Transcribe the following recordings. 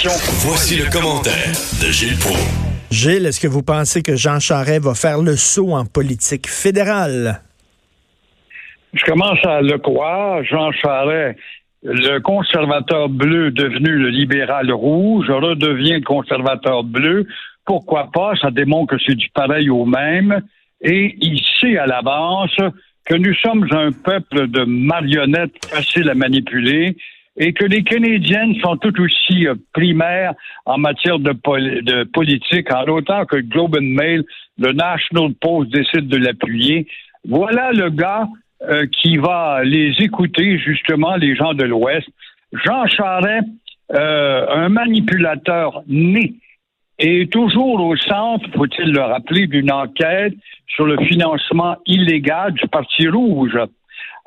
Voici le commentaire de Gilles Proulx. Gilles, est-ce que vous pensez que Jean Charest va faire le saut en politique fédérale? Je commence à le croire. Jean Charest, le conservateur bleu devenu le libéral rouge, redevient le conservateur bleu. Pourquoi pas? Ça démontre que c'est du pareil au même. Et il sait à l'avance que nous sommes un peuple de marionnettes faciles à manipuler et que les Canadiennes sont tout aussi euh, primaires en matière de, de politique, en autant que Globe and Mail, le National Post décide de l'appuyer. Voilà le gars euh, qui va les écouter, justement, les gens de l'Ouest. Jean Charest, euh, un manipulateur né, est toujours au centre, faut-il le rappeler, d'une enquête sur le financement illégal du Parti rouge.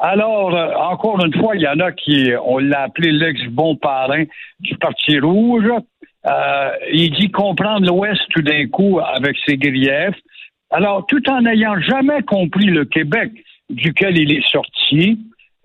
Alors, euh, encore une fois, il y en a qui, on l'a appelé l'ex-bon parrain du Parti rouge. Euh, il dit comprendre l'Ouest tout d'un coup avec ses griefs. Alors, tout en n'ayant jamais compris le Québec duquel il est sorti,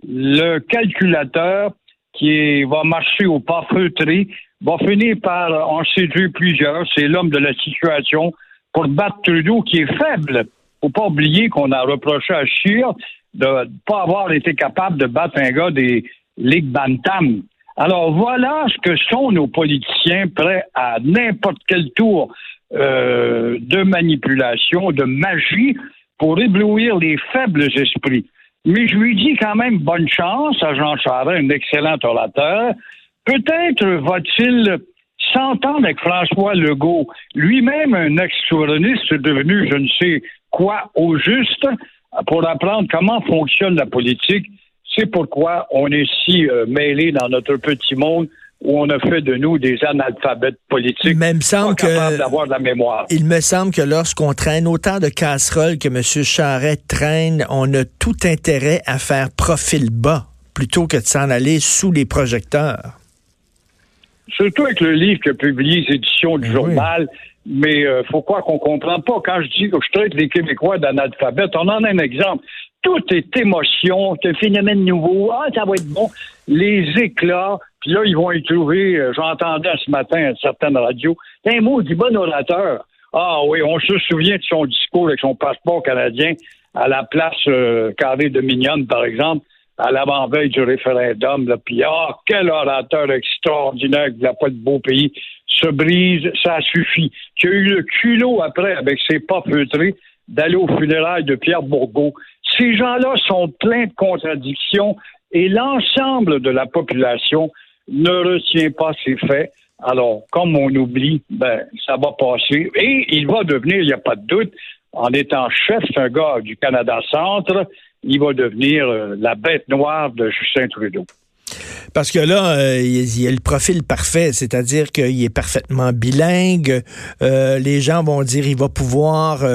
le calculateur qui va marcher au pas feutré va finir par en séduire plusieurs. C'est l'homme de la situation pour battre Trudeau qui est faible. Faut pas oublier qu'on a reproché à Scheer de pas avoir été capable de battre un gars des Ligues Bantam. Alors voilà ce que sont nos politiciens prêts à n'importe quel tour euh, de manipulation, de magie pour éblouir les faibles esprits. Mais je lui dis quand même bonne chance à Jean Charest, un excellent orateur. Peut-être va-t-il s'entendre avec François Legault, lui-même un ex-souverainiste devenu je ne sais quoi au juste, pour apprendre comment fonctionne la politique. C'est pourquoi on est si euh, mêlés dans notre petit monde où on a fait de nous des analphabètes politiques. Mais il me semble que d'avoir de la mémoire. Il me semble que lorsqu'on traîne autant de casseroles que M. Charret traîne, on a tout intérêt à faire profil bas plutôt que de s'en aller sous les projecteurs. Surtout avec le livre que publie les éditions du journal, mais il euh, faut croire qu'on comprend pas. Quand je dis que je traite les Québécois d'analphabètes, on en a un exemple. Tout est émotion, c'est un phénomène nouveau. Ah, ça va être bon. Les éclats, puis là, ils vont y trouver, euh, j'entendais ce matin à certaines radios, un mot du bon orateur. Ah oui, on se souvient de son discours avec son passeport canadien à la place euh, carrée de Mignonne, par exemple, à l'avant-veille du référendum. Puis, ah, quel orateur extraordinaire qui n'a pas de beau pays se brise, ça suffit. Qui a eu le culot après, avec ses pas feutrés, d'aller au funérailles de Pierre Bourgault. Ces gens-là sont pleins de contradictions et l'ensemble de la population ne retient pas ces faits. Alors, comme on oublie, ben, ça va passer. Et il va devenir, il n'y a pas de doute, en étant chef, un gars du Canada Centre, il va devenir euh, la bête noire de Justin Trudeau. Parce que là, euh, il y a le profil parfait, c'est-à-dire qu'il est parfaitement bilingue. Euh, les gens vont dire il va pouvoir,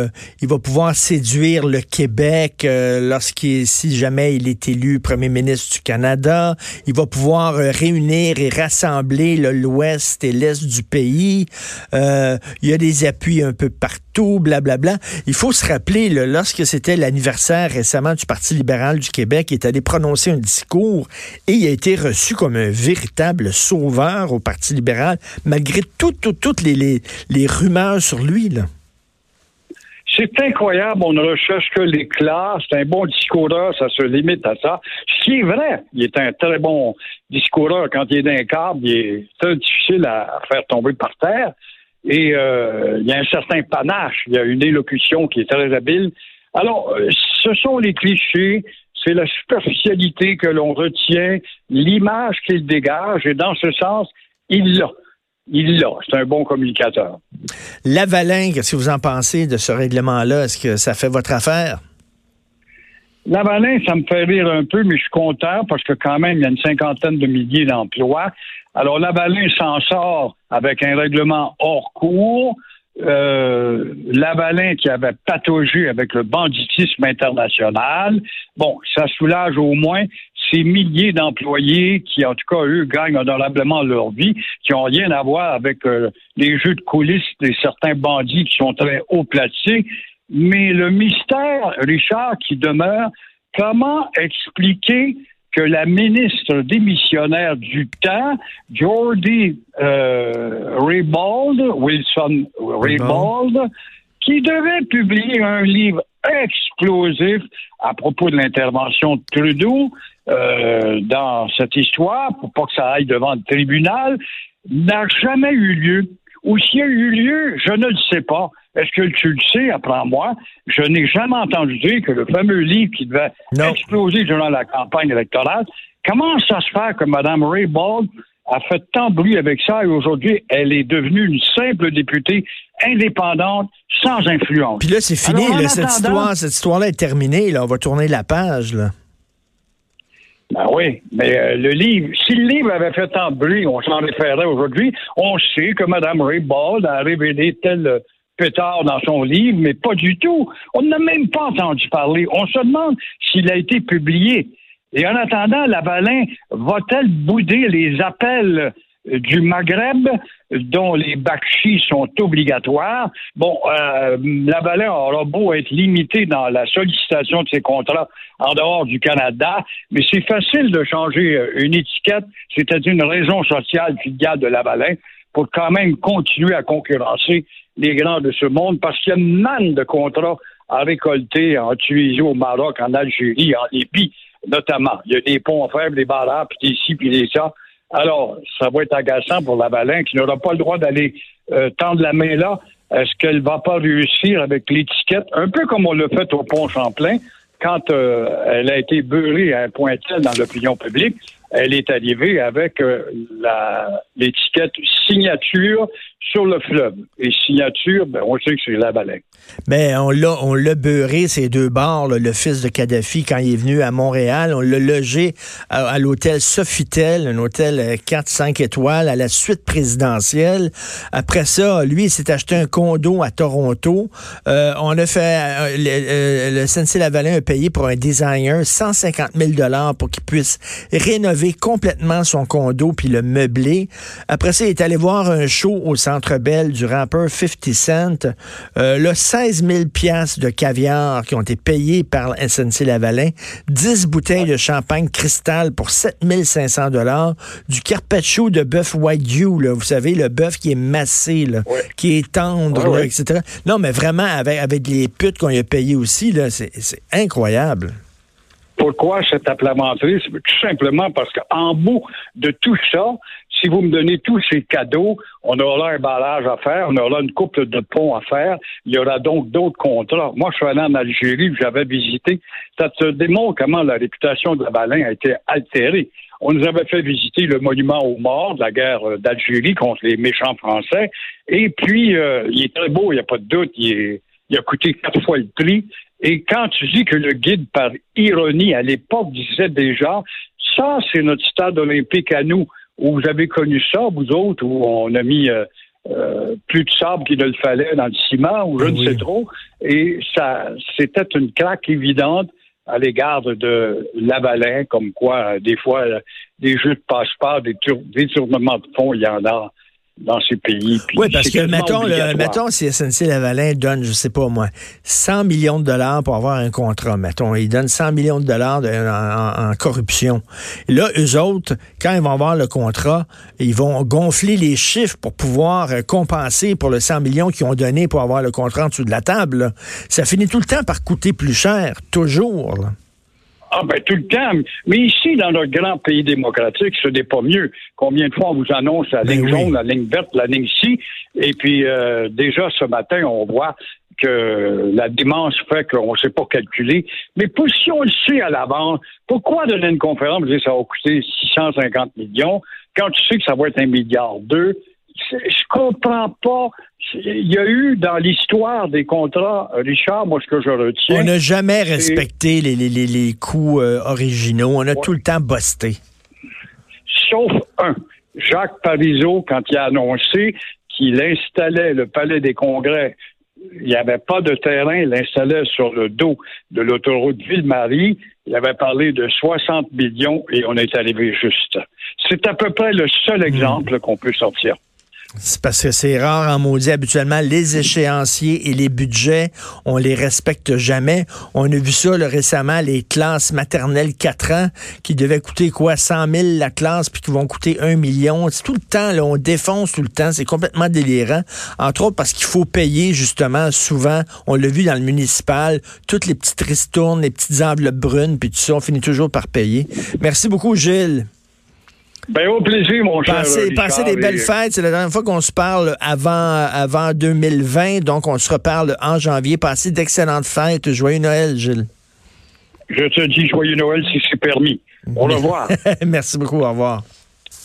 il va pouvoir séduire le Québec lorsqu'il, si jamais il est élu premier ministre du Canada. Il va pouvoir réunir et rassembler l'Ouest et l'Est du pays. il y a des appuis un peu partout, blablabla. Il faut se rappeler, lorsque c'était l'anniversaire récemment du Parti libéral du Québec, il est allé prononcer un discours et il a été reçu comme un véritable sauveur au Parti libéral, malgré toutes les, les, rumeurs sur lui. C'est incroyable, on ne recherche que l'éclat. C'est un bon discoureur, ça se limite à ça. Ce qui est vrai, il est un très bon discoureur. Quand il est d'un câble, il est très difficile à faire tomber par terre. Et euh, il y a un certain panache, il y a une élocution qui est très habile. Alors, euh, ce sont les clichés, c'est la superficialité que l'on retient, l'image qu'il dégage, et dans ce sens, il l'a. Il l'a. C'est un bon communicateur. Lavalin, qu'est-ce que vous en pensez de ce règlement-là? Est-ce que ça fait votre affaire? Lavalin, ça me fait rire un peu, mais je suis content parce que quand même, il y a une cinquantaine de milliers d'emplois. Alors, Lavalin s'en sort avec un règlement hors cours. Euh, Lavalin qui avait pataugé avec le banditisme international. Bon, ça soulage au moins ces milliers d'employés qui, en tout cas, eux, gagnent honorablement leur vie, qui n'ont rien à voir avec euh, les jeux de coulisses de certains bandits qui sont très haut placés. Mais le mystère, Richard, qui demeure, comment expliquer que la ministre démissionnaire du temps, Jordi euh, Wilson Raybould, qui devait publier un livre explosif à propos de l'intervention de Trudeau euh, dans cette histoire, pour pas que ça aille devant le tribunal, n'a jamais eu lieu. Ou s'il a eu lieu, je ne le sais pas. Est-ce que tu le sais, apprends-moi? Je n'ai jamais entendu dire que le fameux livre qui devait exploser durant la campagne électorale, comment ça se fait que Mme Ray Bald a fait tant de bruit avec ça et aujourd'hui, elle est devenue une simple députée indépendante, sans influence? Puis là, c'est fini, cette histoire, cette histoire-là est terminée, là. On va tourner la page, là. Ben oui, mais euh, le livre, si le livre avait fait tant de bruit, on s'en référait aujourd'hui, on sait que Mme Ray Bald a révélé tel pétard dans son livre, mais pas du tout. On n'a même pas entendu parler. On se demande s'il a été publié. Et en attendant, Lavalin va-t-elle bouder les appels du Maghreb, dont les bakchis sont obligatoires. Bon, euh, Lavalin aura beau être limité dans la sollicitation de ses contrats en dehors du Canada, mais c'est facile de changer une étiquette, c'est-à-dire une raison sociale filiale de Lavalin, pour quand même continuer à concurrencer les grands de ce monde, parce qu'il y a une manne de contrats à récolter en Tunisie, au Maroc, en Algérie, en Libye, notamment. Il y a des ponts faire, des barrages, puis des ci, puis des ça. Alors, ça va être agaçant pour la Lavalin qui n'aura pas le droit d'aller euh, tendre la main là. Est-ce qu'elle va pas réussir avec l'étiquette, un peu comme on l'a fait au pont Champlain, quand euh, elle a été beurrée à un point tel dans l'opinion publique, elle est arrivée avec euh, l'étiquette signature sur le fleuve. Et signature, ben, on sait que c'est la baleine. Mais on l'a, on l'a beurré, ces deux bars, le fils de Kadhafi, quand il est venu à Montréal. On l'a logé à, l'hôtel Sofitel, un hôtel 4-5 étoiles, à la suite présidentielle. Après ça, lui, il s'est acheté un condo à Toronto. Euh, on a fait, euh, le, le Lavalin a payé pour un designer 150 000 pour qu'il puisse rénover complètement son condo puis le meubler. Après ça, il est allé voir un show au Centre Bell du rappeur 50 Cent. Euh, là, 16 000 piastres de caviar qui ont été payés par SNC Lavalin, 10 bouteilles de champagne cristal pour 7 500 dollars, du carpaccio de bœuf white là, vous savez, le bœuf qui est massé, là, qui est tendre, etc. Non, mais vraiment, avec, avec les putes qu'on a payées aussi, là, c'est incroyable. Pourquoi cette applamanterie? Tout simplement parce qu'en bout de tout ça, si vous me donnez tous ces cadeaux, on aura un barrage à faire, on aura une couple de ponts à faire, il y aura donc d'autres contrats. Moi, je suis allé en Algérie, j'avais visité. Ça te démontre comment la réputation de la baleine a été altérée. On nous avait fait visiter le monument aux morts de la guerre euh, d'Algérie contre les méchants français. Et puis, euh, il est très beau, il n'y a pas de doute. Il, il a coûté quatre fois le prix. Et quand tu dis que le guide, par ironie, à l'époque, disait déjà, ça, c'est notre stade olympique à nous, où vous avez connu ça, vous autres, où on a mis euh, euh, plus de sable qu'il ne le fallait dans le ciment, ou je ne sais trop. Et ça, c'était une craque évidente à l'égard de Lavalin, comme quoi, des fois, des jeux de passe-part, des détournements de fonds, il y en a dans ces pays. oui, parce que, mettons, mettons, si SNC-Lavalin donne, je sais pas moi, 100 millions de dollars pour avoir un contrat, mettons, ils donnent 100 millions de dollars en, corruption. Et là, eux autres, quand ils vont avoir le contrat, ils vont gonfler les chiffres pour pouvoir euh, compenser pour le 100 millions qu'ils ont donné pour avoir le contrat en dessous de la table. Ça finit tout le temps par coûter plus cher, toujours. Ah ben tout le temps. Mais ici, dans notre grand pays démocratique, ce n'est pas mieux. Combien de fois on vous annonce la ben ligne jaune, la ligne verte, la ligne ci, et puis euh, déjà ce matin, on voit que la démence fait qu'on ne sait pas calculer. Mais pour, si on le sait à l'avance, pourquoi donner une conférence, dire ça va coûter 650 millions, quand tu sais que ça va être un milliard deux, je comprends pas. Il y a eu dans l'histoire des contrats, Richard, moi ce que je retiens. On n'a jamais respecté les, les, les, coûts euh, originaux. On a tout le temps bosté. Sauf un. Jacques Parizeau, quand il a annoncé qu'il installait le Palais des Congrès, il n'y avait pas de terrain, il l'installait sur le dos de l'autoroute Ville-Marie. Il avait parlé de 60 millions et on est arrivé juste. C'est à peu près le seul exemple qu'on peut sortir. C'est parce que c'est rare en maudit. Habituellement, les échéanciers et les budgets, on les respecte jamais. On a vu ça récemment, les classes maternelles 4 ans qui devaient coûter quoi, 100 000 la classe, puis qui vont coûter 1 million. C'est tout le temps, là, on défonce tout le temps. C'est complètement délirant. Entre autres parce qu'il faut payer, justement, souvent, on l'a vu dans le municipal, toutes les petites ristournes, les petites enveloppes brunes, puis tout ça, on finit toujours par payer. Merci beaucoup, Gilles. Ben, au plaisir, mon cher. Passez, des belles fêtes. C'est la dernière fois qu'on se parle avant, avant 2020. Donc, on se reparle en janvier. Passez d'excellentes fêtes. Joyeux Noël, Gilles. Je te dis joyeux Noël si c'est permis. Au revoir. Merci beaucoup. Au revoir.